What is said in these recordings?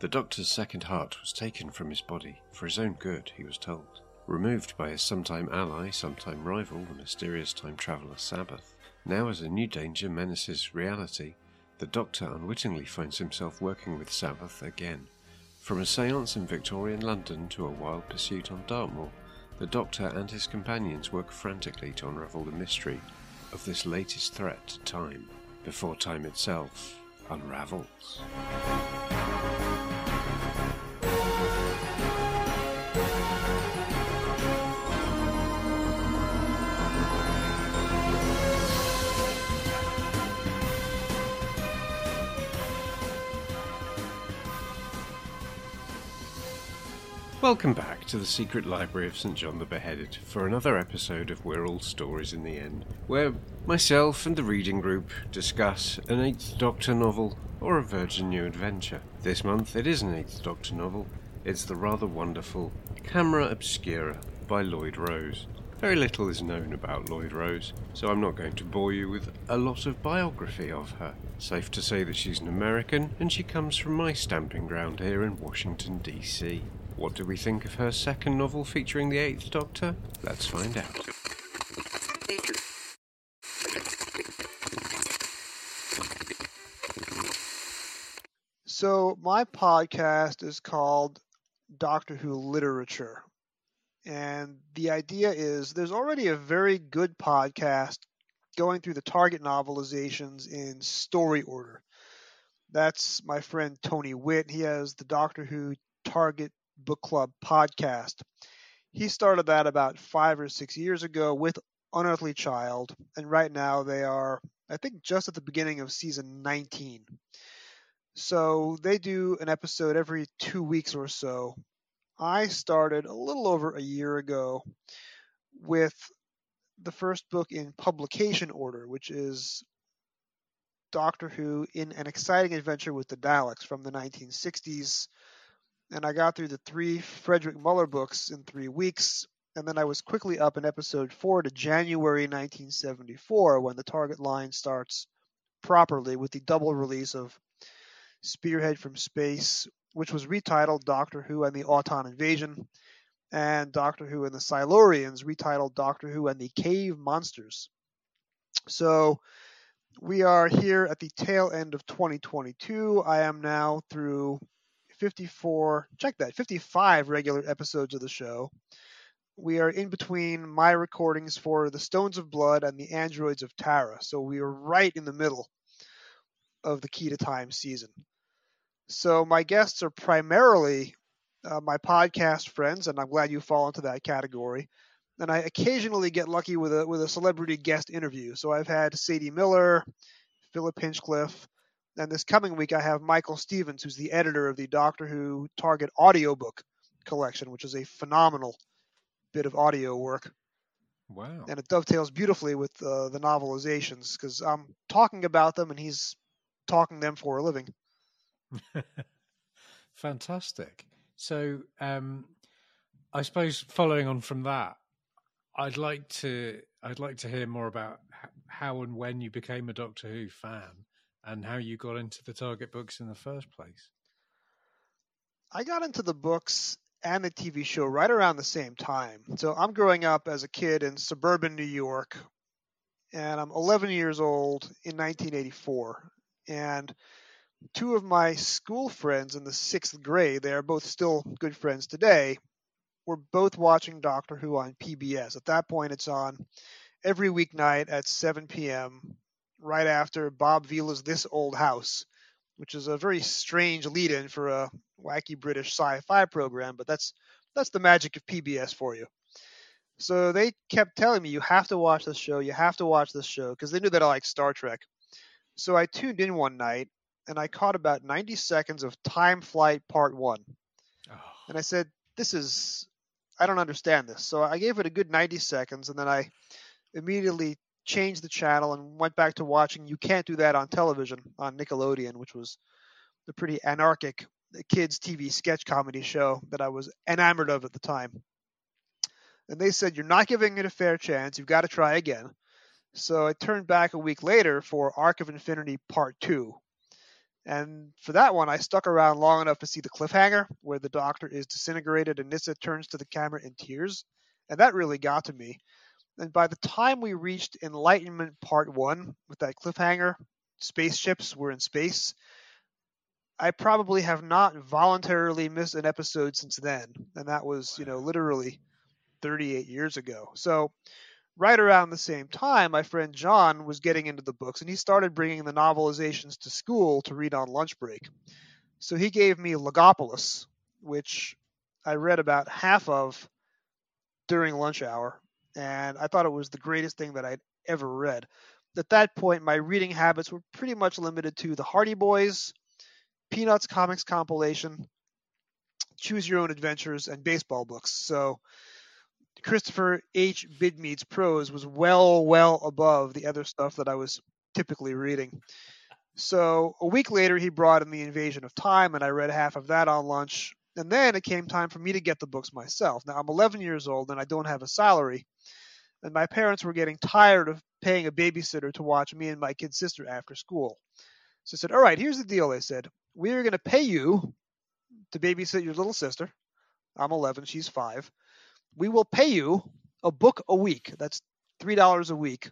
The doctor's second heart was taken from his body, for his own good, he was told. Removed by his sometime ally, sometime rival, the mysterious time traveller Sabbath. Now, as a new danger menaces reality, the Doctor unwittingly finds himself working with Sabbath again. From a seance in Victorian London to a wild pursuit on Dartmoor, the Doctor and his companions work frantically to unravel the mystery of this latest threat to time, before time itself unravels. Welcome back to the Secret Library of St. John the Beheaded for another episode of We're All Stories in the End, where myself and the reading group discuss an Eighth Doctor novel or a Virgin New Adventure. This month it is an Eighth Doctor novel. It's the rather wonderful Camera Obscura by Lloyd Rose. Very little is known about Lloyd Rose, so I'm not going to bore you with a lot of biography of her. Safe to say that she's an American, and she comes from my stamping ground here in Washington, D.C. What do we think of her second novel featuring the Eighth Doctor? Let's find out. So, my podcast is called Doctor Who Literature. And the idea is there's already a very good podcast going through the Target novelizations in story order. That's my friend Tony Witt. He has the Doctor Who Target Book Club podcast. He started that about five or six years ago with Unearthly Child, and right now they are, I think, just at the beginning of season 19. So they do an episode every two weeks or so. I started a little over a year ago with the first book in publication order, which is Doctor Who in an exciting adventure with the Daleks from the 1960s and I got through the three Frederick Muller books in three weeks, and then I was quickly up in episode four to January 1974 when the target line starts properly with the double release of Spearhead from Space, which was retitled Doctor Who and the Auton Invasion, and Doctor Who and the Silurians, retitled Doctor Who and the Cave Monsters. So we are here at the tail end of 2022. I am now through 54, check that, 55 regular episodes of the show. We are in between my recordings for The Stones of Blood and The Androids of Tara. So we are right in the middle of the Key to Time season. So my guests are primarily uh, my podcast friends, and I'm glad you fall into that category. And I occasionally get lucky with a with a celebrity guest interview. So I've had Sadie Miller, Philip Hinchcliffe, and this coming week, I have Michael Stevens, who's the editor of the Doctor Who Target audiobook collection, which is a phenomenal bit of audio work. Wow. And it dovetails beautifully with uh, the novelizations because I'm talking about them and he's talking them for a living. Fantastic. So, um, I suppose following on from that, I'd like to I'd like to hear more about how and when you became a Doctor Who fan and how you got into the Target books in the first place. I got into the books and the TV show right around the same time. So I'm growing up as a kid in suburban New York, and I'm 11 years old in 1984. And two of my school friends in the sixth grade, they are both still good friends today, were both watching Doctor Who on PBS. At that point, it's on every weeknight at 7 p.m right after Bob Vila's This Old House, which is a very strange lead-in for a wacky British sci-fi program, but that's that's the magic of PBS for you. So they kept telling me you have to watch this show, you have to watch this show because they knew that I like Star Trek. So I tuned in one night and I caught about 90 seconds of Time Flight Part 1. Oh. And I said, this is I don't understand this. So I gave it a good 90 seconds and then I immediately changed the channel and went back to watching You Can't Do That on Television on Nickelodeon, which was the pretty anarchic kids TV sketch comedy show that I was enamored of at the time. And they said, You're not giving it a fair chance. You've got to try again. So I turned back a week later for Arc of Infinity Part 2. And for that one, I stuck around long enough to see the cliffhanger where the doctor is disintegrated and Nyssa turns to the camera in tears. And that really got to me. And by the time we reached Enlightenment Part 1 with that cliffhanger, spaceships were in space, I probably have not voluntarily missed an episode since then. And that was, you know, literally 38 years ago. So right around the same time, my friend John was getting into the books and he started bringing the novelizations to school to read on lunch break. So he gave me Logopolis, which I read about half of during lunch hour, and I thought it was the greatest thing that I'd ever read. At that point, my reading habits were pretty much limited to the Hardy Boys, Peanuts comics compilation, Choose Your Own Adventures, and baseball books. So Christopher H. Bidmead's prose was well, well above the other stuff that I was typically reading. So a week later, he brought in The Invasion of Time, and I read half of that on lunch. And then it came time for me to get the books myself. Now, I'm 11 years old and I don't have a salary. And my parents were getting tired of paying a babysitter to watch me and my kid sister after school. So I said, All right, here's the deal. They said, We are going to pay you to babysit your little sister. I'm 11, she's five we will pay you a book a week. That's three dollars a week.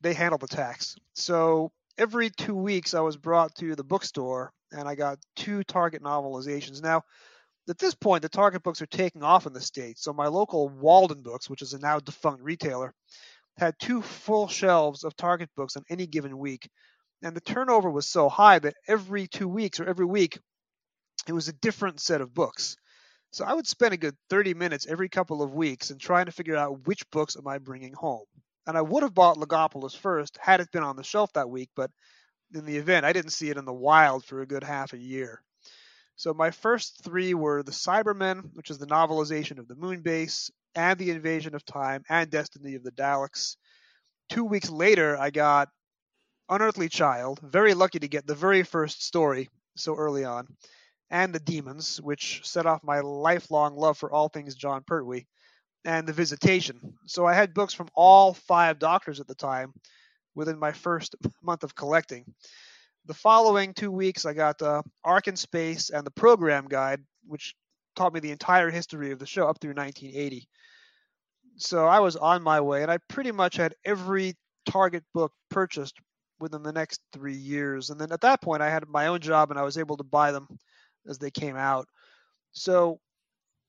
They handle the tax. So every two weeks, I was brought to the bookstore and I got two Target novelizations. Now, at this point, the Target books are taking off in the states. So my local Waldenbooks, which is a now defunct retailer, had two full shelves of Target books on any given week. And the turnover was so high that every two weeks or every week, it was a different set of books. So I would spend a good 30 minutes every couple of weeks in trying to figure out which books am I bringing home. And I would have bought Logopolis first had it been on the shelf that week, but in the event, I didn't see it in the wild for a good half a year. So my first three were The Cybermen, which is the novelization of the moon base, and The Invasion of Time, and Destiny of the Daleks. Two weeks later, I got Unearthly Child, very lucky to get the very first story so early on and The Demons, which set off my lifelong love for all things Jon Pertwee, and The Visitation. So I had books from all five doctors at the time within my first month of collecting. The following two weeks, I got uh, Ark in Space and the Program Guide, which taught me the entire history of the show up through 1980. So I was on my way, and I pretty much had every Target book purchased within the next three years. And then at that point, I had my own job, and I was able to buy them as they came out. So,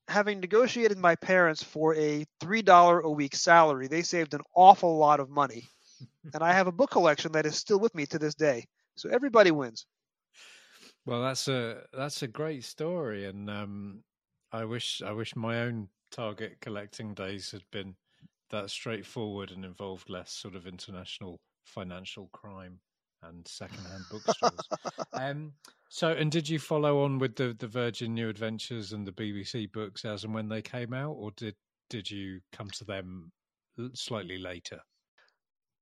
having negotiated my parents for a $3 a week salary, they saved an awful lot of money. and I have a book collection that is still with me to this day. So everybody wins. Well, that's a that's a great story, and um, I wish I wish my own target collecting days had been that straightforward and involved less sort of international financial crime and secondhand bookstores. um, so, and did you follow on with the the Virgin New Adventures and the BBC books as and when they came out, or did did you come to them slightly later?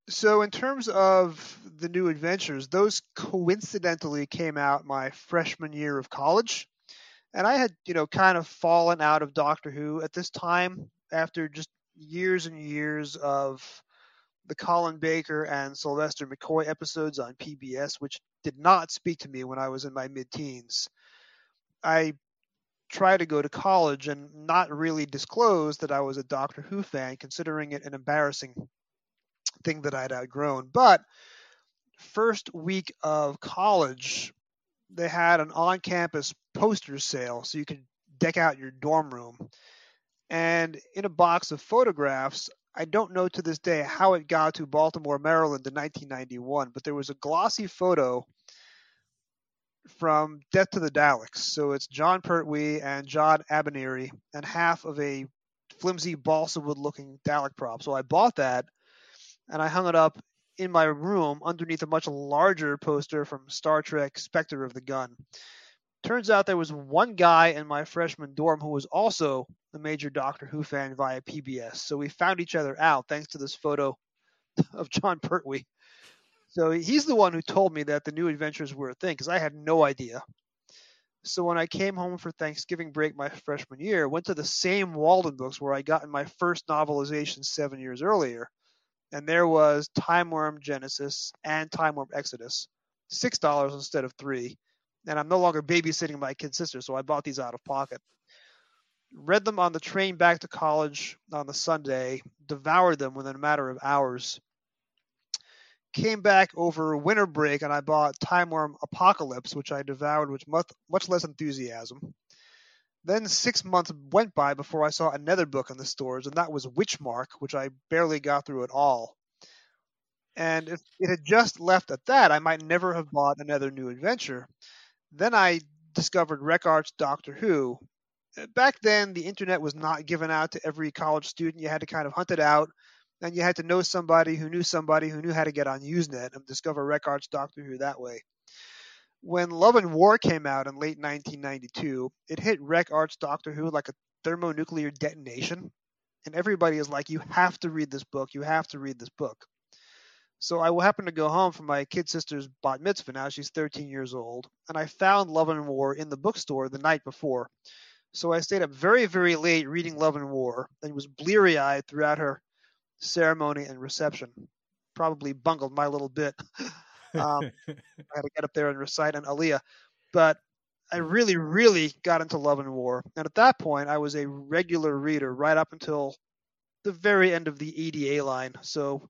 So, in terms of the New Adventures, those coincidentally came out my freshman year of college, and I had you know kind of fallen out of Doctor Who at this time after just years and years of the Colin Baker and Sylvester McCoy episodes on PBS, which did not speak to me when I was in my mid teens. I tried to go to college and not really disclose that I was a Doctor Who fan, considering it an embarrassing thing that I'd outgrown. But first week of college, they had an on campus poster sale so you could deck out your dorm room. And in a box of photographs, I don't know to this day how it got to Baltimore, Maryland in 1991, but there was a glossy photo from Death to the Daleks. So it's Jon Pertwee and John Abineri and half of a flimsy balsa wood looking Dalek prop. So I bought that and I hung it up in my room underneath a much larger poster from Star Trek Spectre of the Gun. Turns out there was one guy in my freshman dorm who was also a major Doctor Who fan via PBS. So we found each other out thanks to this photo of Jon Pertwee. So he's the one who told me that the new adventures were a thing because I had no idea. So when I came home for Thanksgiving break my freshman year, went to the same Waldenbooks where I got in my first novelization seven years earlier, and there was Timewyrm Genesys and Timewyrm Exodus. six dollars instead of three, and I'm no longer babysitting my kid sister, so I bought these out of pocket. Read them on the train back to college on the Sunday, devoured them within a matter of hours. Came back over winter break and I bought Timewyrm Apocalypse, which I devoured with much, much less enthusiasm. Then six months went by before I saw another book in the stores, and that was Witchmark, which I barely got through at all. And if it had just left at that, I might never have bought another new adventure. Then I discovered Rec Arts Doctor Who. Back then, the internet was not given out to every college student. You had to kind of hunt it out, and you had to know somebody who knew somebody who knew how to get on Usenet and discover Rec Arts Doctor Who that way. When Love and War came out in late 1992, it hit Rec Arts Doctor Who like a thermonuclear detonation, and everybody is like, "You have to read this book. You have to read this book." So I will happen to go home for my kid sister's bat mitzvah now. She's 13 years old. And I found Love and War in the bookstore the night before. So I stayed up very, very late reading Love and War and was bleary eyed throughout her ceremony and reception. Probably bungled my little bit. um, I had to get up there and recite an Aliyah. But I really, really got into Love and War. And at that point, I was a regular reader right up until the very end of the EDA line. So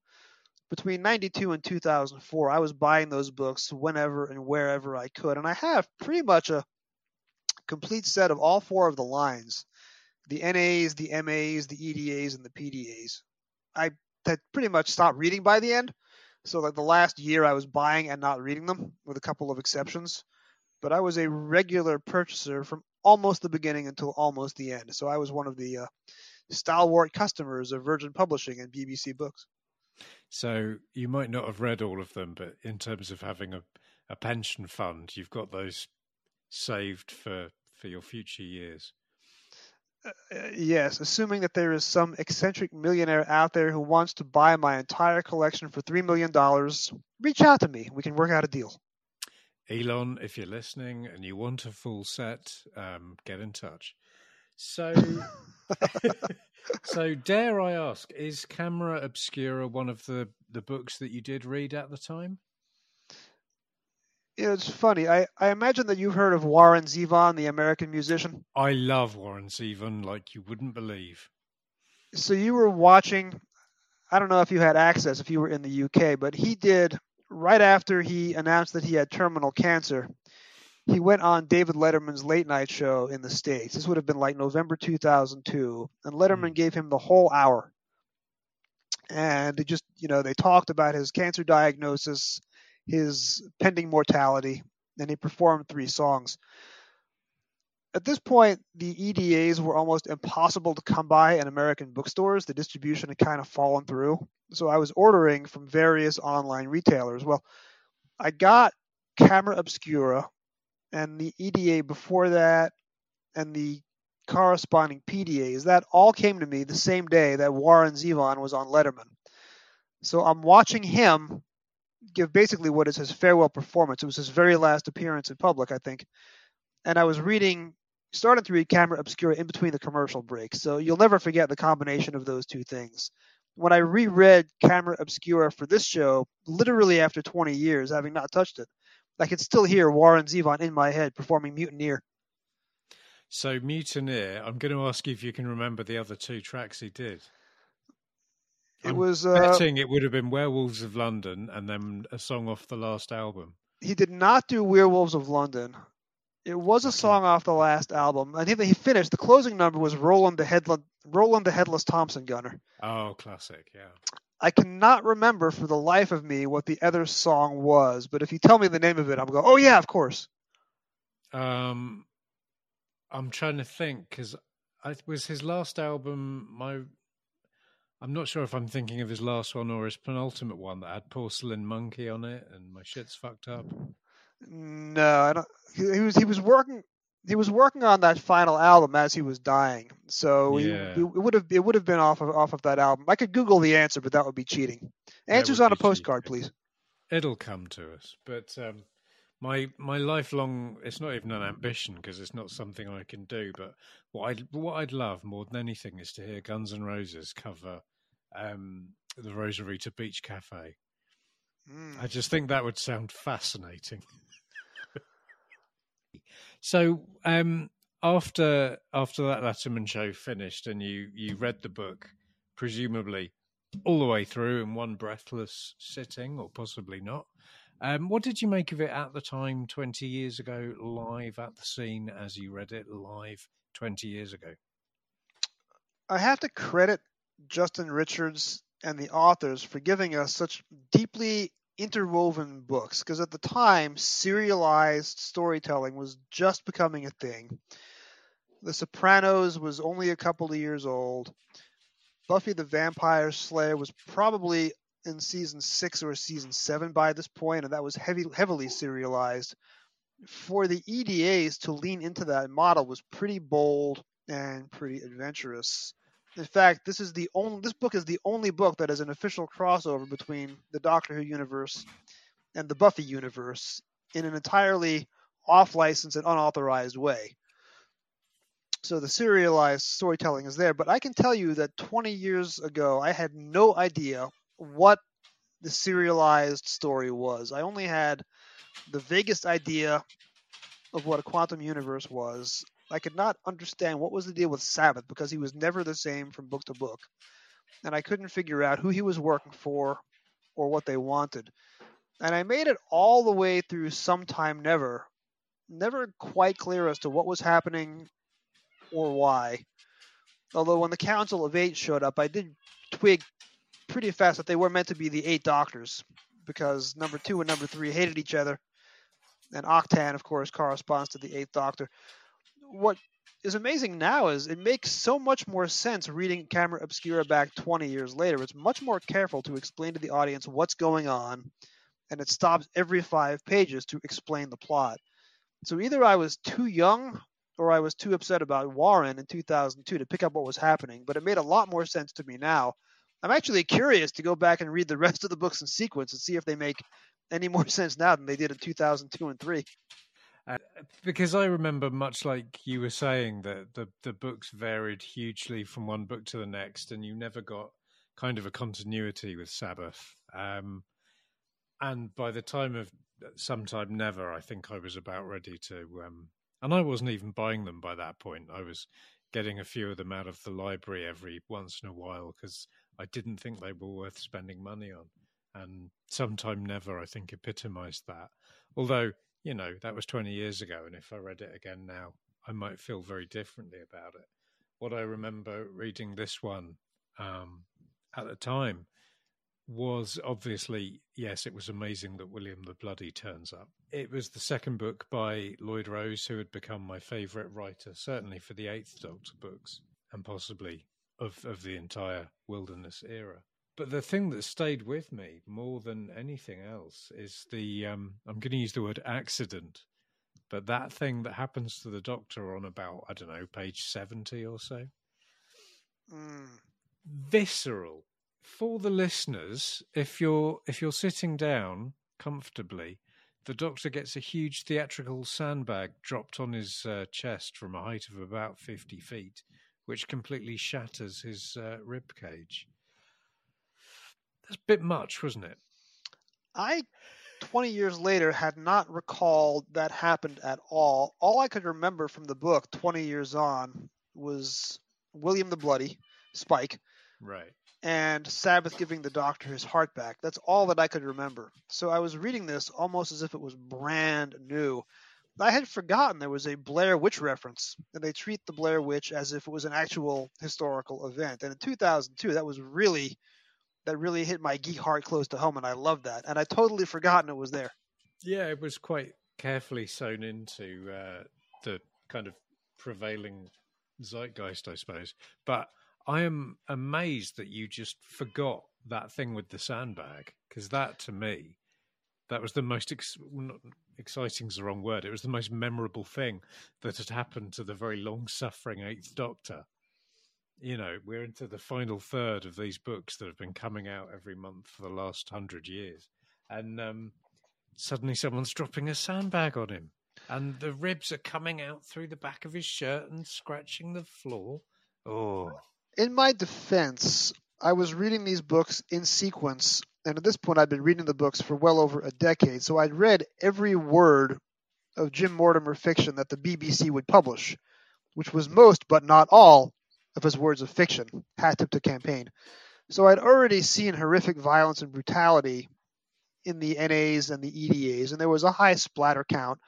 between 92 and 2004, I was buying those books whenever and wherever I could. And I have pretty much a complete set of all four of the lines the NAs, the MAs, the EDAs, and the PDAs. I had pretty much stopped reading by the end. So, like the last year, I was buying and not reading them, with a couple of exceptions. But I was a regular purchaser from almost the beginning until almost the end. So, I was one of the uh, stalwart customers of Virgin Publishing and BBC Books. So you might not have read all of them, but in terms of having a, a pension fund, you've got those saved for, for your future years. Uh, uh, yes, assuming that there is some eccentric millionaire out there who wants to buy my entire collection for $3 million, reach out to me. We can work out a deal. Elon, if you're listening and you want a full set, um, get in touch. So, so dare I ask, is Camera Obscura one of the the books that you did read at the time? Yeah, it's funny. I, I imagine that you've heard of Warren Zevon, the American musician. I love Warren Zevon like you wouldn't believe. So you were watching. I don't know if you had access if you were in the UK, but he did right after he announced that he had terminal cancer he went on David Letterman's late night show in the States. This would have been like November 2002. And Letterman mm. gave him the whole hour. And they just, you know, they talked about his cancer diagnosis, his pending mortality, and he performed three songs. At this point, the EDAs were almost impossible to come by in American bookstores. The distribution had kind of fallen through. So I was ordering from various online retailers. Well, I got Camera Obscura and the EDA before that and the corresponding PDAs, that all came to me the same day that Warren Zevon was on Letterman. So I'm watching him give basically what is his farewell performance. It was his very last appearance in public, I think. And I was reading, starting to read Camera Obscura in between the commercial breaks. So you'll never forget the combination of those two things. When I reread Camera Obscura for this show, literally after 20 years, having not touched it, I can still hear Warren Zevon in my head performing Mutineer. So Mutineer, I'm going to ask you if you can remember the other two tracks he did. It I'm was uh, betting it would have been Werewolves of London and then a song off the last album. He did not do Werewolves of London. It was a song off the last album. I think he finished. The closing number was Roland the Headless, Roland the Headless Thompson Gunner. Oh, classic, yeah. I cannot remember for the life of me what the other song was, but if you tell me the name of it, I'm going, oh yeah, of course. Um, I'm trying to think because I was his last album. My, I'm not sure if I'm thinking of his last one or his penultimate one that had Porcelain Monkey on it, and my shit's fucked up. No, I don't. He, he was he was working he was working on that final album as he was dying. So yeah. he, it would have it would have been off of off of that album. I could Google the answer, but that would be cheating. Answers on a postcard, cheating. please. It'll come to us, but um, my my lifelong it's not even an ambition because it's not something I can do. But what I what I'd love more than anything is to hear Guns N' Roses cover um, the Rosarita Beach Cafe. Mm. I just think that would sound fascinating. so, um, after after that Letterman show finished, and you you read the book, presumably all the way through in one breathless sitting, or possibly not. Um, what did you make of it at the time, twenty years ago, live at the scene as you read it live twenty years ago? I have to credit Justin Richards and the authors for giving us such deeply interwoven books because at the time serialized storytelling was just becoming a thing. The Sopranos was only a couple of years old. Buffy the Vampire Slayer was probably in season six or season seven by this point, and that was heavy, heavily serialized. For the EDAs to lean into that model was pretty bold and pretty adventurous. In fact, this is the only this book is the only book that is an official crossover between the Doctor Who universe and the Buffy universe in an entirely off license and unauthorized way. So the serialized storytelling is there, but I can tell you that 20 years ago I had no idea what the serialized story was. I only had the vaguest idea of what a quantum universe was. I could not understand what was the deal with Sabbath because he was never the same from book to book. And I couldn't figure out who he was working for or what they wanted. And I made it all the way through Sometime Never, never quite clear as to what was happening or why. Although when the Council of Eight showed up, I did twig pretty fast that they were meant to be the Eight Doctors because number two and number three hated each other. And Octan, of course, corresponds to the Eighth Doctor what is amazing now is it makes so much more sense reading Camera Obscura back 20 years later. It's much more careful to explain to the audience what's going on, and it stops every five pages to explain the plot. So either I was too young or I was too upset about Warren in 2002 to pick up what was happening, but it made a lot more sense to me now. I'm actually curious to go back and read the rest of the books in sequence and see if they make any more sense now than they did in 2002 and 3. Uh, because I remember, much like you were saying, that the the books varied hugely from one book to the next, and you never got kind of a continuity with Sabbath. Um, and by the time of sometime never, I think I was about ready to. Um, and I wasn't even buying them by that point. I was getting a few of them out of the library every once in a while because I didn't think they were worth spending money on. And sometime never, I think, epitomized that. Although you know, that was 20 years ago. And if I read it again now, I might feel very differently about it. What I remember reading this one um, at the time was obviously, yes, it was amazing that William the Bloody turns up. It was the second book by Lloyd Rose, who had become my favourite writer, certainly for the Eighth Doctor books, and possibly of, of the entire Wilderness era. But the thing that stayed with me more than anything else is the um, I'm going to use the word accident, but that thing that happens to the doctor on about I don't know page seventy or so. Mm. Visceral for the listeners. If you're if you're sitting down comfortably, the doctor gets a huge theatrical sandbag dropped on his uh, chest from a height of about fifty feet, which completely shatters his uh, rib cage. That's a bit much, wasn't it? I, 20 years later, had not recalled that happened at all. All I could remember from the book, 20 years on, was William the Bloody, Spike. Right. And Sabbath giving the doctor his heart back. That's all that I could remember. So I was reading this almost as if it was brand new. I had forgotten there was a Blair Witch reference, and they treat the Blair Witch as if it was an actual historical event. And in 2002, that was really that really hit my geek heart close to home, and I love that. And I totally forgotten it was there. Yeah, it was quite carefully sewn into uh, the kind of prevailing zeitgeist, I suppose. But I am amazed that you just forgot that thing with the sandbag, because that to me, that was the most ex- exciting is the wrong word. It was the most memorable thing that had happened to the very long-suffering Eighth Doctor you know, we're into the final third of these books that have been coming out every month for the last hundred years. And um, suddenly someone's dropping a sandbag on him. And the ribs are coming out through the back of his shirt and scratching the floor. Oh. In my defense, I was reading these books in sequence, and at this point, I'd been reading the books for well over a decade. So I'd read every word of Jim Mortimore fiction that the BBC would publish, which was most, but not all, of his words of fiction, Hat Tip to Campaign. So I'd already seen horrific violence and brutality in the NAs and the EDAs, and there was a high splatter count.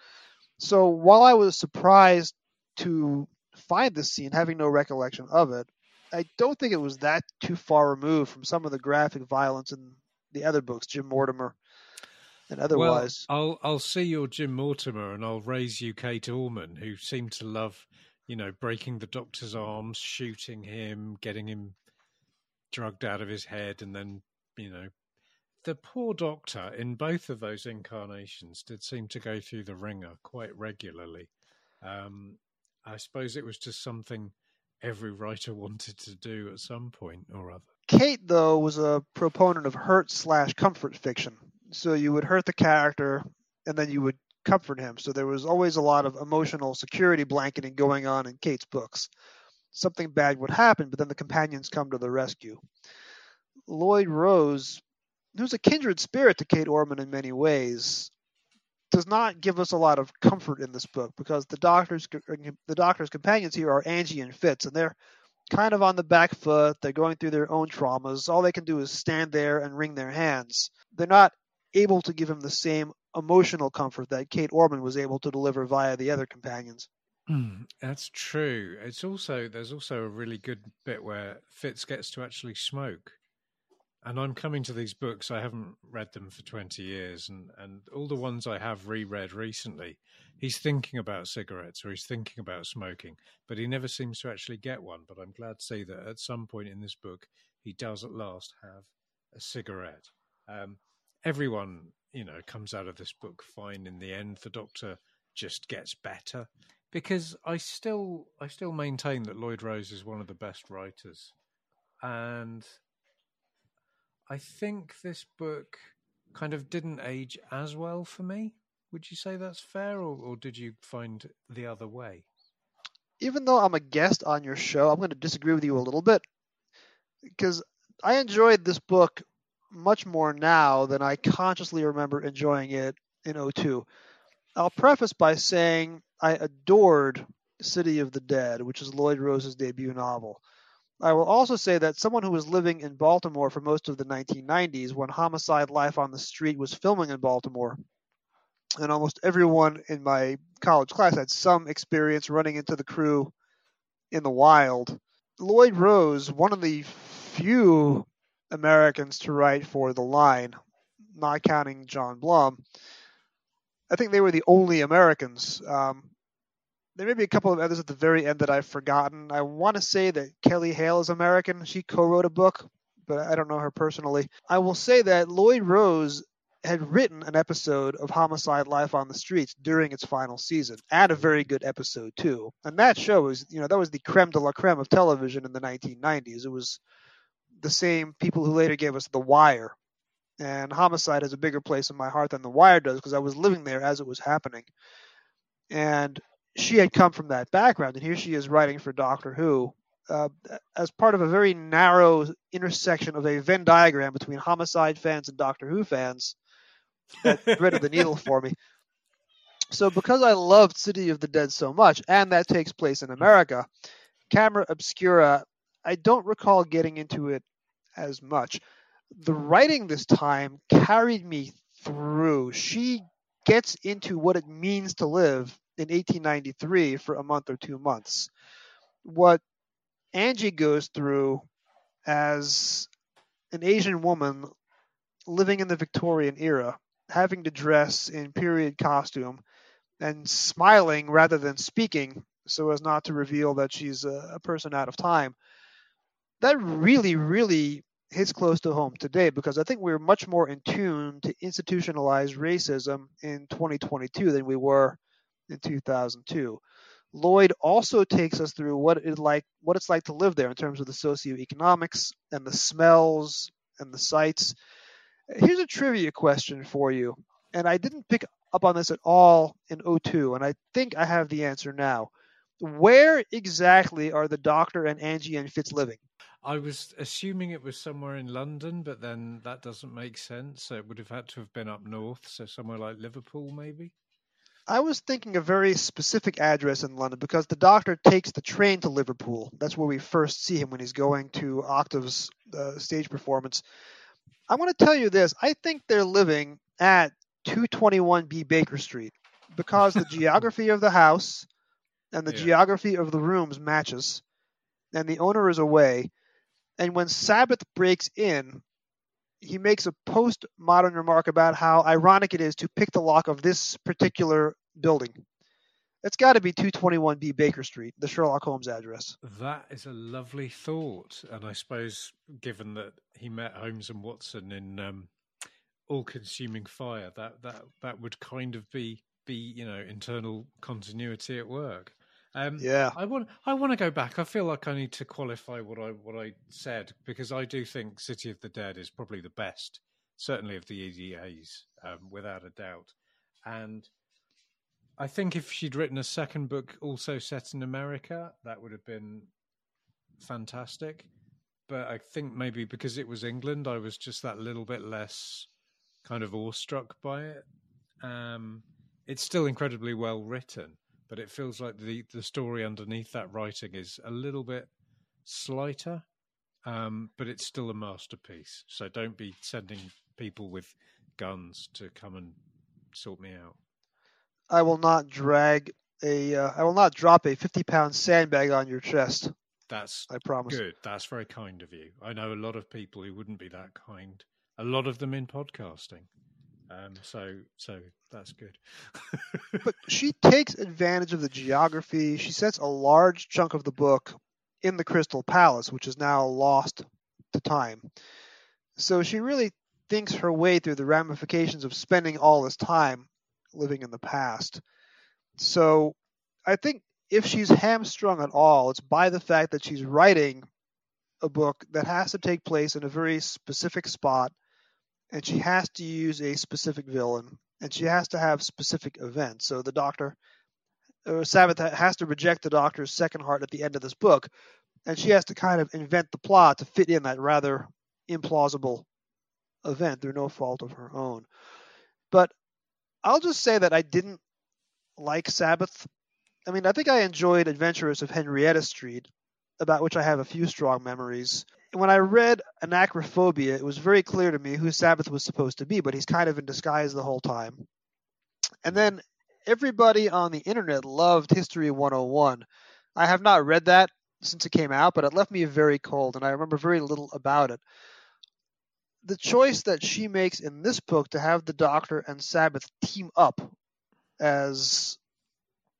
So while I was surprised to find this scene, having no recollection of it, I don't think it was that too far removed from some of the graphic violence in the other books, Jim Mortimore and otherwise. Well, I'll I'll see your Jim Mortimore and I'll raise you Kate Orman, who seemed to love, you know, breaking the doctor's arms, shooting him, getting him drugged out of his head, and then, you know, the poor doctor in both of those incarnations did seem to go through the ringer quite regularly. Um, I suppose it was just something every writer wanted to do at some point or other. Kate, though, was a proponent of hurt slash comfort fiction. So you would hurt the character and then you would comfort him. So there was always a lot of emotional security blanketing going on in Kate's books. Something bad would happen, but then the companions come to the rescue. Lloyd Rose, who's a kindred spirit to Kate Orman in many ways, does not give us a lot of comfort in this book because the doctor's the doctor's companions here are Angie and Fitz, and they're kind of on the back foot. They're going through their own traumas. All they can do is stand there and wring their hands. They're not able to give him the same emotional comfort that Kate Orman was able to deliver via the other companions. Mm, that's true. It's also there's also a really good bit where Fitz gets to actually smoke. And I'm coming to these books. I haven't read them for 20 years, and, and all the ones I have reread recently, he's thinking about cigarettes or he's thinking about smoking, but he never seems to actually get one. But I'm glad to see that at some point in this book, he does at last have a cigarette. Um, everyone, you know, comes out of this book fine in the end. The Doctor just gets better because I still, I still maintain that Lloyd Rose is one of the best writers, and I think this book kind of didn't age as well for me. Would you say that's fair, or, or did you find the other way? Even though I'm a guest on your show, I'm going to disagree with you a little bit because I enjoyed this book much more now than I consciously remember enjoying it in 02. I'll preface by saying I adored City of the Dead, which is Lloyd Rose's debut novel. I will also say that someone who was living in Baltimore for most of the 1990s when Homicide Life on the Street was filming in Baltimore, and almost everyone in my college class had some experience running into the crew in the wild. Lloyd Rose, one of the few Americans to write for The Line, not counting John Blum, I think they were the only Americans. Um, there may be a couple of others at the very end that I've forgotten. I want to say that Kelly Hale is American. She co-wrote a book, but I don't know her personally. I will say that Lloyd Rose had written an episode of Homicide Life on the Streets during its final season, and a very good episode too. And that show was, you know, that was the creme de la creme of television in the 1990s. It was the same people who later gave us The Wire. And Homicide has a bigger place in my heart than The Wire does because I was living there as it was happening. And she had come from that background, and here she is writing for Doctor Who uh, as part of a very narrow intersection of a Venn diagram between Homicide fans and Doctor Who fans that threaded the needle for me. So, because I loved City of the Dead so much, and that takes place in America, Camera Obscura, I don't recall getting into it as much. The writing this time carried me through. She gets into what it means to live in 1893 for a month or two months. What Angie goes through as an Asian woman living in the Victorian era, having to dress in period costume and smiling rather than speaking so as not to reveal that she's a, person out of time. That really, really hits close to home today because I think we're much more in tune to institutionalized racism in 2022 than we were in 2002. Lloyd also takes us through what it like what it's like to live there in terms of the socioeconomics and the smells and the sights. Here's a trivia question for you, and I didn't pick up on this at all in 02, and I think I have the answer now. Where exactly are the Doctor and Angie and Fitz living? I was assuming it was somewhere in London, but then that doesn't make sense. So it would have had to have been up north, so somewhere like Liverpool, maybe. I was thinking a very specific address in London because the doctor takes the train to Liverpool. That's where we first see him when he's going to Octave's uh, stage performance. I want to tell you this. I think they're living at 221B Baker Street because the geography of the house and the Yeah. geography of the rooms matches, and the owner is away. And when Sabbath breaks in, he makes a postmodern remark about how ironic it is to pick the lock of this particular building. It's got to be 221B Baker Street, the Sherlock Holmes address. That is a lovely thought, and I suppose given that he met Holmes and Watson in um, All-Consuming Fire, that that that would kind of be be you know internal continuity at work. Um, Yeah. I want I want to go back. I feel like I need to qualify what I what I said because I do think City of the Dead is probably the best, certainly of the EDAs, um, without a doubt. And I think if she'd written a second book also set in America, that would have been fantastic. But I think maybe because it was England, I was just that little bit less kind of awestruck by it. Um, it's still incredibly well written, but it feels like the the story underneath that writing is a little bit slighter. Um, but it's still a masterpiece. So don't be sending people with guns to come and sort me out. I will not drag a. Uh, I will not drop a 50 pound sandbag on your chest. That's I promise. good. That's very kind of you. I know a lot of people who wouldn't be that kind. A lot of them in podcasting. Um, so, so that's good. But she takes advantage of the geography. She sets a large chunk of the book in the Crystal Palace, which is now lost to time. So she really thinks her way through the ramifications of spending all this time living in the past. So I think if she's hamstrung at all, it's by the fact that she's writing a book that has to take place in a very specific spot, and she has to use a specific villain, and she has to have specific events. So the Doctor, or Sabbath, has to reject the Doctor's second heart at the end of this book, and she has to kind of invent the plot to fit in that rather implausible event through no fault of her own. But I'll just say that I didn't like Sabbath. I mean, I think I enjoyed Adventuress of Henrietta Street, about which I have a few strong memories. When I read Anachrophobia, it was very clear to me who Sabbath was supposed to be, but he's kind of in disguise the whole time. And then everybody on the internet loved History 101. I have not read that since it came out, but it left me very cold, and I remember very little about it. The choice that she makes in this book to have the Doctor and Sabbath team up as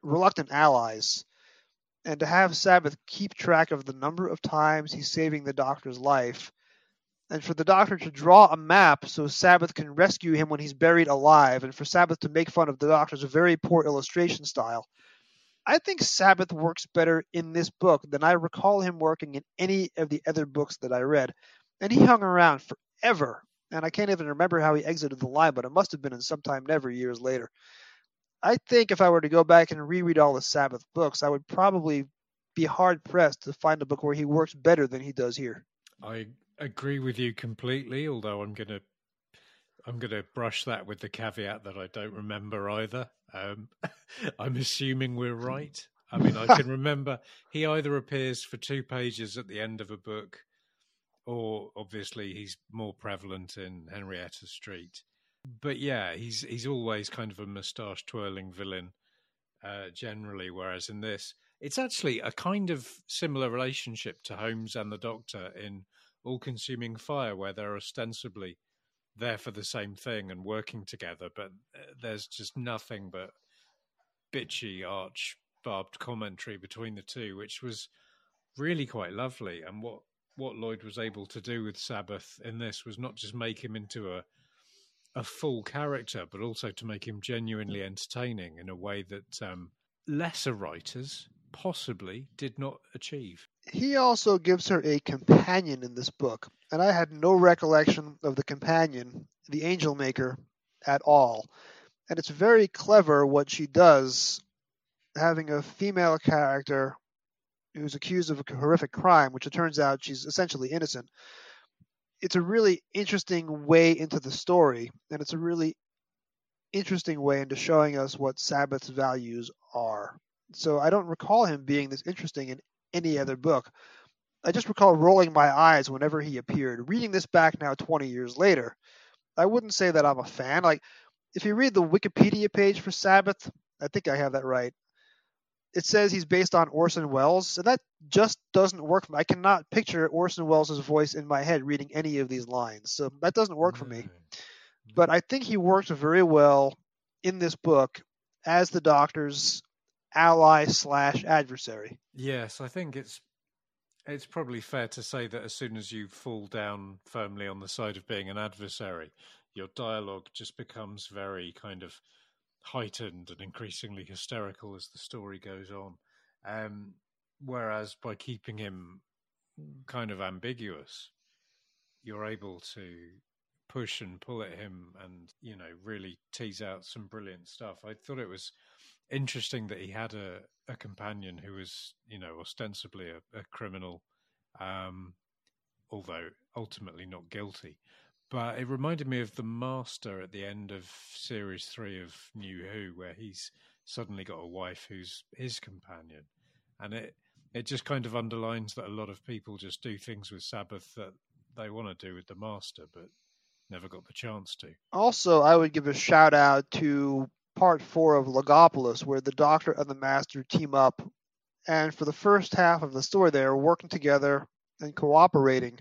reluctant allies, and to have Sabbath keep track of the number of times he's saving the Doctor's life, and for the Doctor to draw a map so Sabbath can rescue him when he's buried alive, and for Sabbath to make fun of the Doctor's very poor illustration style. I think Sabbath works better in this book than I recall him working in any of the other books that I read. And he hung around forever. And I can't even remember how he exited the line, but it must have been in sometime never years later. I think if I were to go back and reread all the Sabbath books, I would probably be hard pressed to find a book where he works better than he does here. I agree with you completely. Although I'm gonna, I'm gonna brush that with the caveat that I don't remember either. Um, I'm assuming we're right. I mean, I can remember he either appears for two pages at the end of a book, or obviously he's more prevalent in Henrietta Street. But yeah, he's he's always kind of a moustache twirling villain, uh, generally. Whereas in this, it's actually a kind of similar relationship to Holmes and the Doctor in All Consuming Fire, where they're ostensibly there for the same thing and working together, but uh, there's just nothing but bitchy, arch barbed commentary between the two, which was really quite lovely. And what what Lloyd was able to do with Sabbath in this was not just make him into a a full character, but also to make him genuinely entertaining in a way that um, lesser writers possibly did not achieve. He also gives her a companion in this book, and I had no recollection of the companion, the Angel Maker, at all. And it's very clever what she does, having a female character who's accused of a horrific crime, which it turns out she's essentially innocent. It's a really interesting way into the story, and it's a really interesting way into showing us what Sabbath's values are. So I don't recall him being this interesting in any other book. I just recall rolling my eyes whenever he appeared. Reading this back now 20 years later, I wouldn't say that I'm a fan. Like, if you read the Wikipedia page for Sabbath, I think I have that right. It says he's based on Orson Welles, and that just doesn't work. I cannot picture Orson Welles' voice in my head reading any of these lines, so that doesn't work for me. Mm-hmm. But I think he works very well in this book as the Doctor's ally slash adversary. Yes, I think it's it's probably fair to say that as soon as you fall down firmly on the side of being an adversary, your dialogue just becomes very kind of heightened and increasingly hysterical as the story goes on. Um, whereas by keeping him kind of ambiguous, you're able to push and pull at him and you know really tease out some brilliant stuff. I thought it was interesting that he had a, a companion who was you know ostensibly a, a criminal, um, although ultimately not guilty. But it reminded me of the Master at the end of series three of New Who, where he's suddenly got a wife who's his companion, and it it just kind of underlines that a lot of people just do things with Sabbath that they want to do with the Master, but never got the chance to. Also, I would give a shout out to part four of Logopolis, where the Doctor and the Master team up, and for the first half of the story, they are working together and cooperating.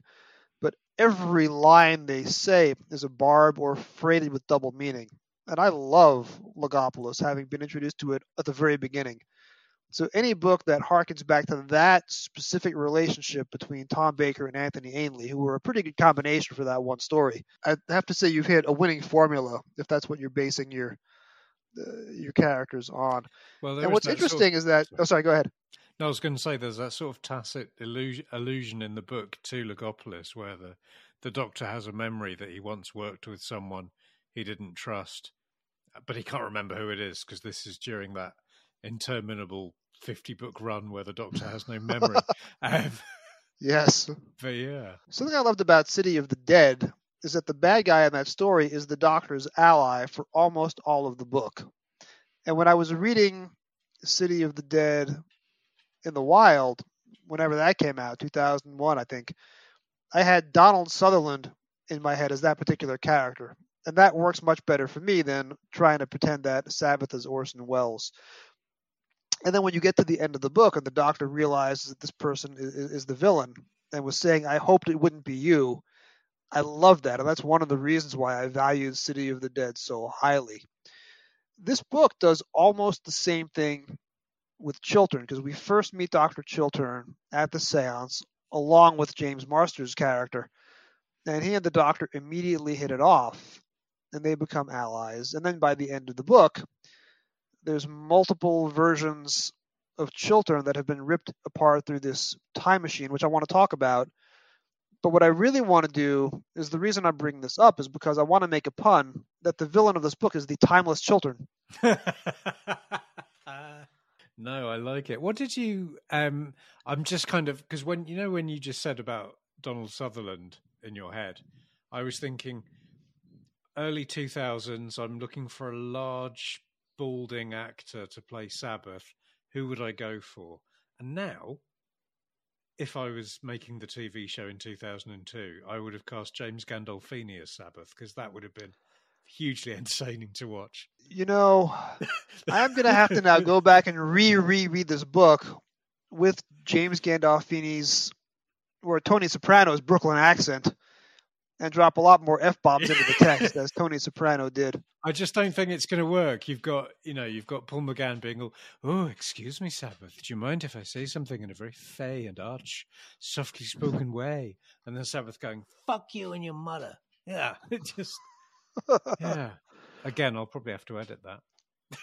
Every line they say is a barb or freighted with double meaning. And I love Logopolis, having been introduced to it at the very beginning. So any book that harkens back to that specific relationship between Tom Baker and Anthony Ainley, who were a pretty good combination for that one story, I have to say you've hit a winning formula if that's what you're basing your uh, your characters on. Well, and what's interesting is that oh, sorry, go ahead. No, I was going to say there's that sort of tacit illusion, allusion in the book to Logopolis, where the the Doctor has a memory that he once worked with someone he didn't trust, but he can't remember who it is because this is during that interminable 50 book run where the Doctor has no memory. um, yes. But yeah. Something I loved about City of the Dead is that the bad guy in that story is the Doctor's ally for almost all of the book. And when I was reading City of the Dead in the Wild, whenever that came out, 2001, I think, I had Donald Sutherland in my head as that particular character. And that works much better for me than trying to pretend that Sabbath is Orson Welles. And then when you get to the end of the book and the doctor realizes that this person is, is the villain and was saying, I hoped it wouldn't be you, I love that. And that's one of the reasons why I valued City of the Dead so highly. This book does almost the same thing with Chiltern because we first meet Dr. Chiltern at the seance along with James Marsters' character. And he and the doctor immediately hit it off and they become allies. And then by the end of the book, there's multiple versions of Chiltern that have been ripped apart through this time machine, which I want to talk about. But what I really want to do is the reason I bring this up is because I want to make a pun that the villain of this book is the timeless Chiltern. no, I like it. What did you? Um, I'm just kind of because when you know when you just said about Donald Sutherland in your head, I was thinking early 2000s. I'm looking for a large balding actor to play Sabbath, who would I go for? And now, if I was making the TV show in 2002, I would have cast James Gandolfini as Sabbath because that would have been hugely entertaining to watch. You know, I'm going to have to now go back and re reread this book with James Gandolfini's or Tony Soprano's Brooklyn accent and drop a lot more f bombs into the text as Tony Soprano did. I just don't think it's going to work. You've got, you know, you've got Paul McGann being all, "Oh, excuse me, Sabbath. Do you mind if I say something in a very fey and arch, softly spoken way?" And then Sabbath going, "Fuck you and your mother." Yeah, it just, yeah. Again, I'll probably have to edit that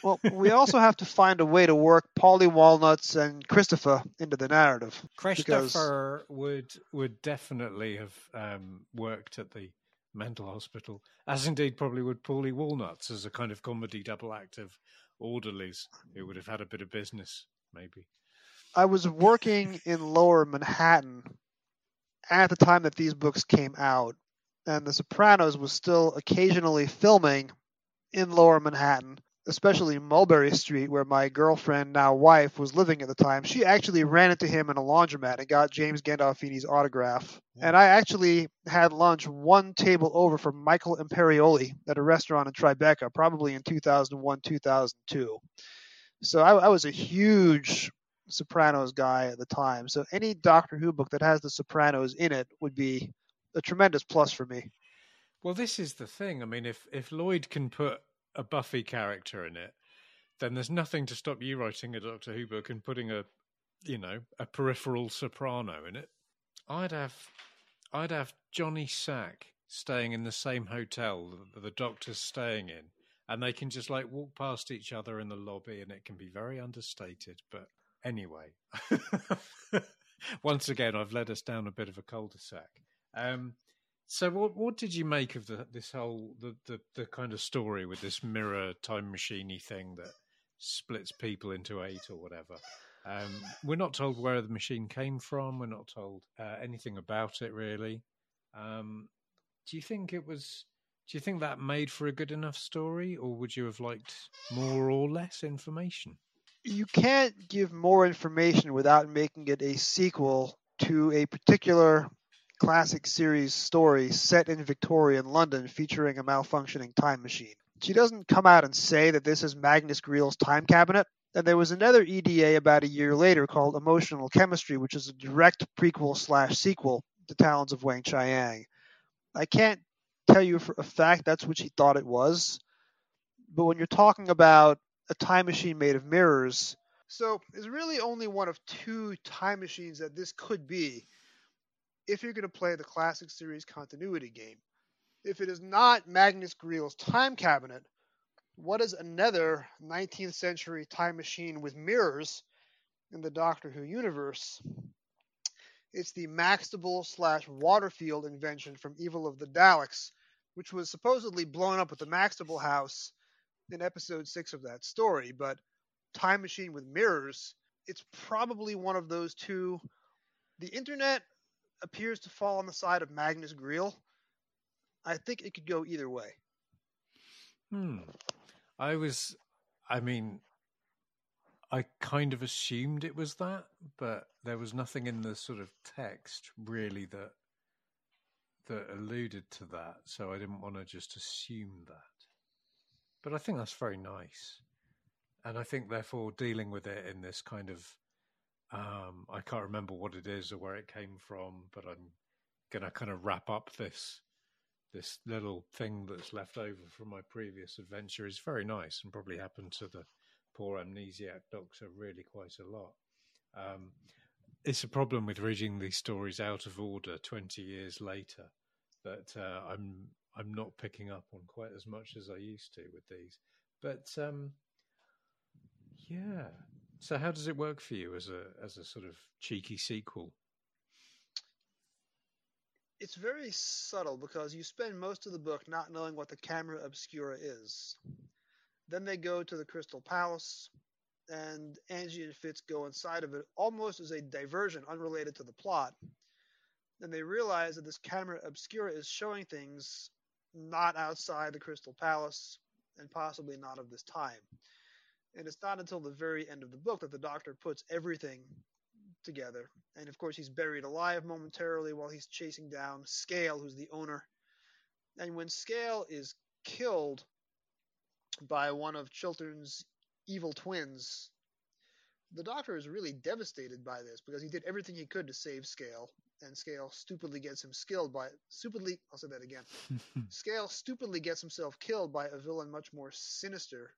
well, we also have to find a way to work Paulie Walnuts and Christopher into the narrative. Christopher because... would would definitely have um, worked at the mental hospital, as indeed probably would Paulie Walnuts as a kind of comedy double act of orderlies who would have had a bit of business, maybe. I was working in lower Manhattan at the time that these books came out, and The Sopranos was still occasionally filming in lower Manhattan, especially Mulberry Street, where my girlfriend, now wife, was living at the time. She actually ran into him in a laundromat and got James Gandolfini's autograph. And I actually had lunch one table over from Michael Imperioli at a restaurant in Tribeca, probably in 2001, 2002. So I, I was a huge Sopranos guy at the time. So any Doctor Who book that has the Sopranos in it would be a tremendous plus for me. Well, this is the thing. I mean, if if Lloyd can put a Buffy character in it, then there's nothing to stop you writing a Doctor Who book and putting a, you know, a peripheral soprano in it. I'd have, I'd have Johnny Sack staying in the same hotel that the Doctor's staying in, and they can just like walk past each other in the lobby, and it can be very understated. But anyway, once again, I've led us down a bit of a cul-de-sac. Um, so what what did you make of the this whole the, the, the kind of story with this mirror time machiney thing that splits people into eight or whatever? Um, we're not told where the machine came from. We're not told uh, anything about it really. Um, do you think it was? Do you think that made for a good enough story, or would you have liked more or less information? You can't give more information without making it a sequel to a particular classic series story set in Victorian London featuring a malfunctioning time machine. She doesn't come out and say that this is Magnus Greel's time cabinet. And there was another EDA about a year later called Emotional Chemistry, which is a direct prequel slash sequel to Talons of Weng-Chiang. I can't tell you for a fact that's what she thought it was, but when you're talking about a time machine made of mirrors, so there's really only one of two time machines that this could be if you're going to play the classic series continuity game. If it is not Magnus Greel's time cabinet, what is another 19th century time machine with mirrors in the Doctor Who universe? It's the Maxtible slash Waterfield invention from Evil of the Daleks, which was supposedly blown up at the Maxtible house in episode six of that story. But time machine with mirrors, it's probably one of those two. The internet appears to fall on the side of Magnus Greel. I think it could go either way. Hmm. I was, I mean, I kind of assumed it was that, but there was nothing in the sort of text really that that alluded to that, so I didn't want to just assume that. But I think that's very nice, and I think therefore dealing with it in this kind of um, I can't remember what it is or where it came from, but I'm gonna kind of wrap up this this little thing that's left over from my previous adventure is very nice and probably happened to the poor amnesiac doctor really quite a lot. Um, it's a problem with reading these stories out of order 20 years later that uh, I'm I'm not picking up on quite as much as I used to with these. But um, yeah, so how does it work for you as a as a sort of cheeky sequel? It's very subtle because you spend most of the book not knowing what the camera obscura is. Then they go to the Crystal Palace, and Anji and Fitz go inside of it almost as a diversion unrelated to the plot. Then they realize that this camera obscura is showing things not outside the Crystal Palace and possibly not of this time. And it's not until the very end of the book that the doctor puts everything together. And of course, he's buried alive momentarily while he's chasing down Scale, who's the owner. And when Scale is killed by one of Chiltern's evil twins, the doctor is really devastated by this because he did everything he could to save Scale, and Scale stupidly gets him killed by stupidly. I'll say that again. Scale stupidly gets himself killed by a villain much more sinister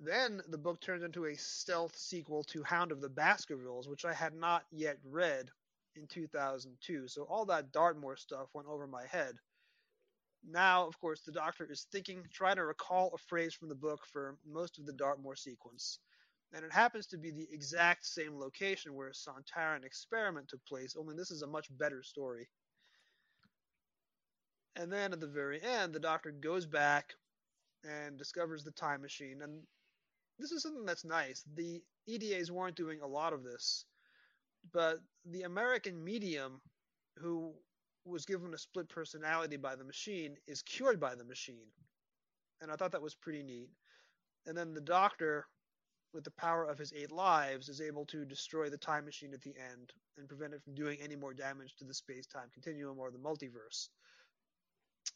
then the book turns into a stealth sequel to Hound of the Baskervilles, which I had not yet read in 2002. So all that Dartmoor stuff went over my head. Now, of course, the Doctor is thinking, trying to recall a phrase from the book for most of the Dartmoor sequence. And it happens to be the exact same location where a Sontaran experiment took place, only this is a much better story. And then at the very end, the Doctor goes back and discovers the time machine. And this is something that's nice. The EDAs weren't doing a lot of this, but the American medium, who was given a split personality by the machine, is cured by the machine. And I thought that was pretty neat. And then the doctor, with the power of his eight lives, is able to destroy the time machine at the end and prevent it from doing any more damage to the space time continuum or the multiverse.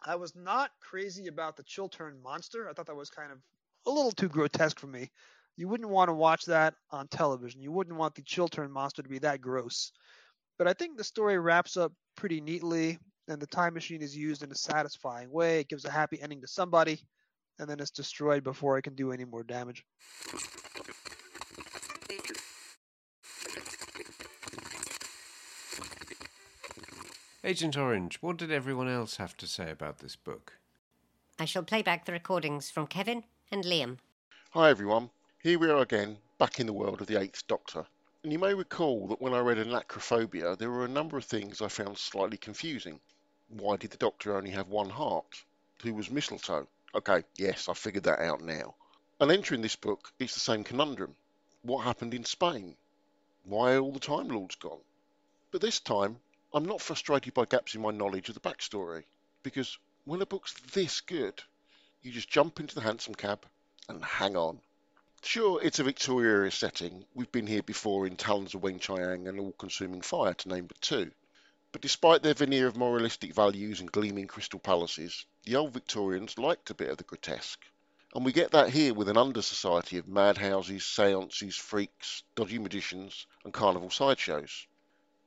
I was not crazy about the Chiltern monster. I thought that was kind of a little too grotesque for me. You wouldn't want to watch that on television. You wouldn't want the Chiltern monster to be that gross. But I think the story wraps up pretty neatly, and the time machine is used in a satisfying way. It gives a happy ending to somebody, and then it's destroyed before it can do any more damage. Agent Orange, what did everyone else have to say about this book? I shall play back the recordings from Kevin and Liam. Hi everyone, here we are again, back in the world of the Eighth Doctor. And you may recall that when I read Anachrophobia, there were a number of things I found slightly confusing. Why did the Doctor only have one heart? Who was Mistletoe? Okay, yes, I figured that out now. And entering this book, it's the same conundrum. What happened in Spain? Why are all the Time Lords gone? But this time, I'm not frustrated by gaps in my knowledge of the backstory, because when a book's this good, you just jump into the hansom cab and hang on. Sure, it's a Victoria setting. We've been here before in Talons of Weng-Chiang and All Consuming Fire, to name but two. But despite their veneer of moralistic values and gleaming crystal palaces, the old Victorians liked a bit of the grotesque. And we get that here with an under society of madhouses, seances, freaks, dodgy magicians, and carnival sideshows.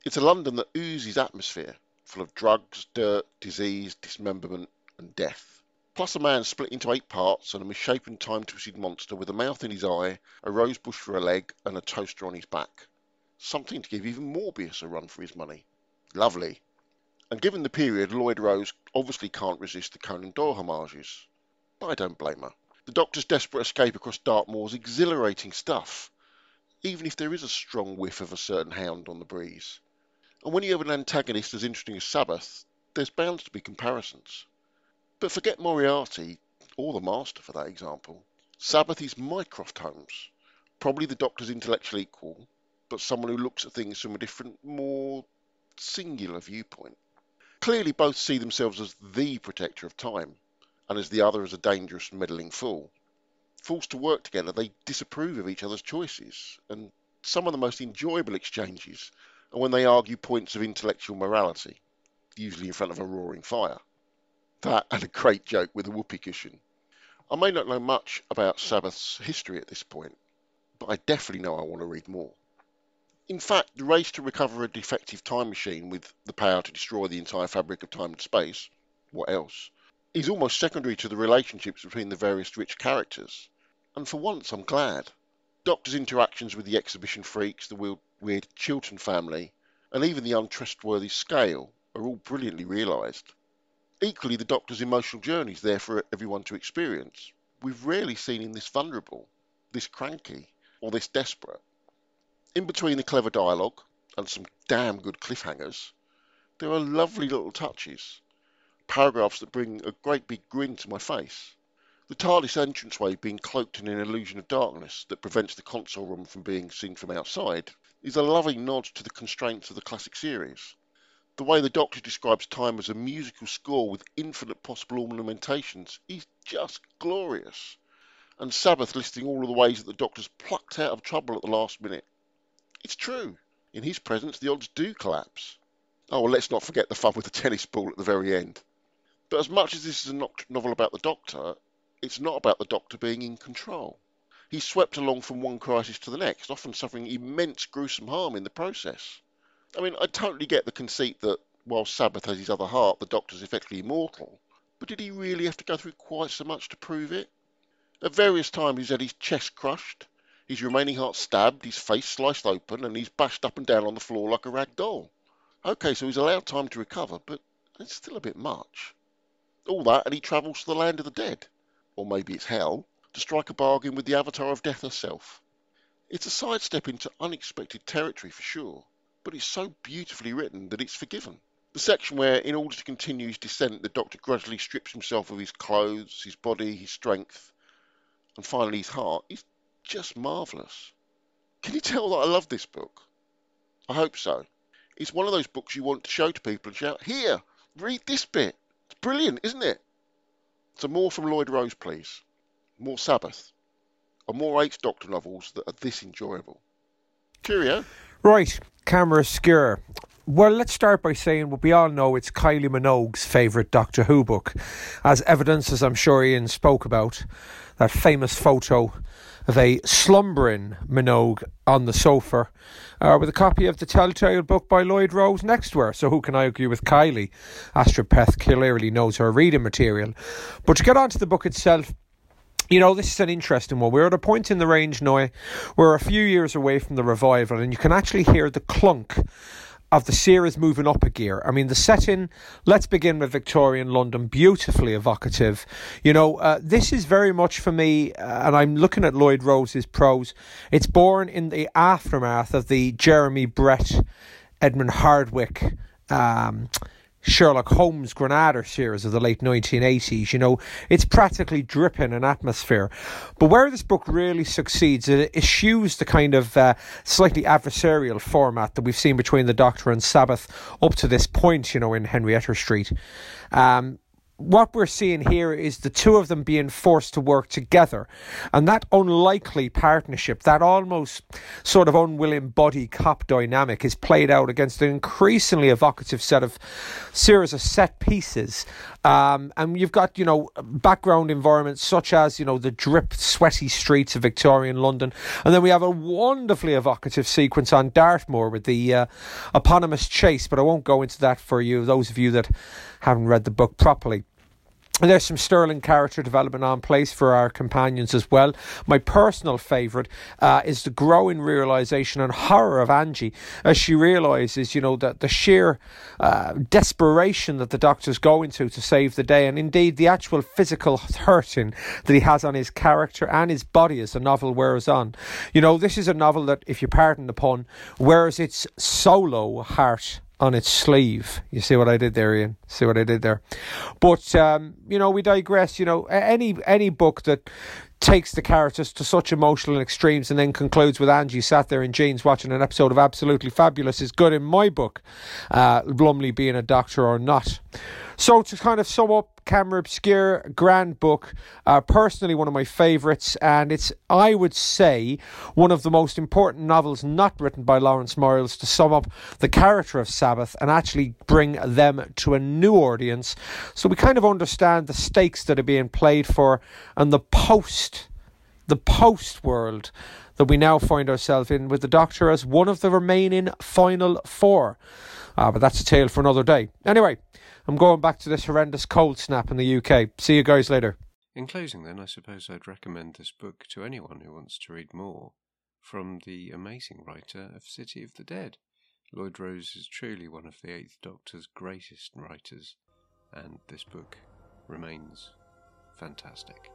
It's a London that oozes atmosphere, full of drugs, dirt, disease, dismemberment, and death. Plus a man split into eight parts and a misshapen time-twisted monster with a mouth in his eye, a rose bush for a leg, and a toaster on his back. Something to give even Morbius a run for his money. Lovely. And given the period, Lloyd Rose obviously can't resist the Conan Doyle homages. But I don't blame her. The Doctor's desperate escape across Dartmoor's exhilarating stuff, even if there is a strong whiff of a certain hound on the breeze. And when you have an antagonist as interesting as Sabbath, there's bound to be comparisons. But forget Moriarty, or the Master for that example. Sabbath is Mycroft Holmes, probably the Doctor's intellectual equal, but someone who looks at things from a different, more singular viewpoint. Clearly, both see themselves as the protector of time, and as the other as a dangerous, meddling fool. Forced to work together, they disapprove of each other's choices, and some of the most enjoyable exchanges are when they argue points of intellectual morality, usually in front of a roaring fire. That and a great joke with a whoopee cushion. I may not know much about Sabbath's history at this point, but I definitely know I want to read more. In fact, the race to recover a defective time machine with the power to destroy the entire fabric of time and space, what else, is almost secondary to the relationships between the various rich characters. And for once, I'm glad. Doctor's interactions with the exhibition freaks, the weird Chiltern family, and even the untrustworthy Scale are all brilliantly realised. Equally, the Doctor's emotional journey is there for everyone to experience. We've rarely seen him this vulnerable, this cranky, or this desperate. In between the clever dialogue and some damn good cliffhangers, there are lovely little touches, paragraphs that bring a great big grin to my face. The TARDIS entranceway being cloaked in an illusion of darkness that prevents the console room from being seen from outside is a loving nod to the constraints of the classic series. The way the Doctor describes time as a musical score with infinite possible ornamentations is just glorious. And Sabbath listing all of the ways that the Doctor's plucked out of trouble at the last minute. It's true. In his presence, the odds do collapse. Oh, well, let's not forget the fun with the tennis ball at the very end. But as much as this is a novel about the Doctor, it's not about the Doctor being in control. He's swept along from one crisis to the next, often suffering immense gruesome harm in the process. I mean, I totally get the conceit that while Sabbath has his other heart, the Doctor's effectively immortal. But did he really have to go through quite so much to prove it? At various times he's had his chest crushed, his remaining heart stabbed, his face sliced open, and he's bashed up and down on the floor like a rag doll. Okay, so he's allowed time to recover, but it's still a bit much. All that, and he travels to the land of the dead, or maybe it's hell, to strike a bargain with the avatar of death herself. It's a sidestep into unexpected territory for sure, but it's so beautifully written that it's forgiven. The section where, in order to continue his descent, the doctor gradually strips himself of his clothes, his body, his strength, and finally his heart is just marvellous. Can you tell that I love this book? I hope so. It's one of those books you want to show to people and shout, Here, read this bit. It's brilliant, isn't it? So, more from Lloyd Rose, please. More Sabbath. Or more Eighth Doctor novels that are this enjoyable. Cheerio. Right, Camera Obscura. Well, let's start by saying what we all know it's Kylie Minogue's favourite Doctor Who book, as evidence, as I'm sure Ian spoke about, that famous photo of a slumbering Minogue on the sofa uh, with a copy of the Telltale book by Lloyd Rose next to her. So who can I argue with Kylie? Astrid Peth clearly knows her reading material. But to get on to the book itself, you know, this is an interesting one. We're at a point in the range now, we're a few years away from the revival, and you can actually hear the clunk of the series moving up a gear. I mean, the setting, let's begin with Victorian London, beautifully evocative. You know, uh, this is very much for me, uh, and I'm looking at Lloyd Rose's prose, it's born in the aftermath of the Jeremy Brett, Edmund Hardwicke. Um, Sherlock Holmes Granada series of the late 1980s. You know, it's practically dripping in atmosphere. But where this book really succeeds, it eschews the kind of uh, slightly adversarial format that we've seen between the Doctor and Sabbath up to this point, you know, in Henrietta Street. Um, what we're seeing here is the two of them being forced to work together. And that unlikely partnership, that almost sort of unwilling body cop dynamic, is played out against an increasingly evocative set of series of set pieces. Um, and you've got, you know, background environments such as, you know, the drip, sweaty streets of Victorian London. And then we have a wonderfully evocative sequence on Dartmoor with the uh, eponymous chase, but I won't go into that for you, those of you that haven't read the book properly. And there's some sterling character development on place for our companions as well. My personal favourite uh, is the growing realisation and horror of Anji as she realises, you know, that the sheer uh, desperation that the doctor's going to to save the day, and indeed the actual physical hurting that he has on his character and his body as the novel wears on. You know, this is a novel that, if you pardon the pun, wears its solo heart on its sleeve. You see what I did there, Ian? See what I did there? But um, you know, we digress. You know, any any book that takes the characters to such emotional extremes and then concludes with Anji sat there in jeans watching an episode of Absolutely Fabulous is good in my book, uh, Lumley being a doctor or not. So to kind of sum up, Camera Obscura, grand book, uh, personally one of my favourites, and it's, I would say, one of the most important novels not written by Lawrence Miles to sum up the character of Sabbath and actually bring them to a new audience. So we kind of understand the stakes that are being played for and the post, the post world that we now find ourselves in with the Doctor as one of the remaining final four. Uh, but that's a tale for another day. Anyway, I'm going back to this horrendous cold snap in the UK. See you guys later. In closing, then, I suppose I'd recommend this book to anyone who wants to read more from the amazing writer of City of the Dead. Lloyd Rose is truly one of the Eighth Doctor's greatest writers, and this book remains fantastic.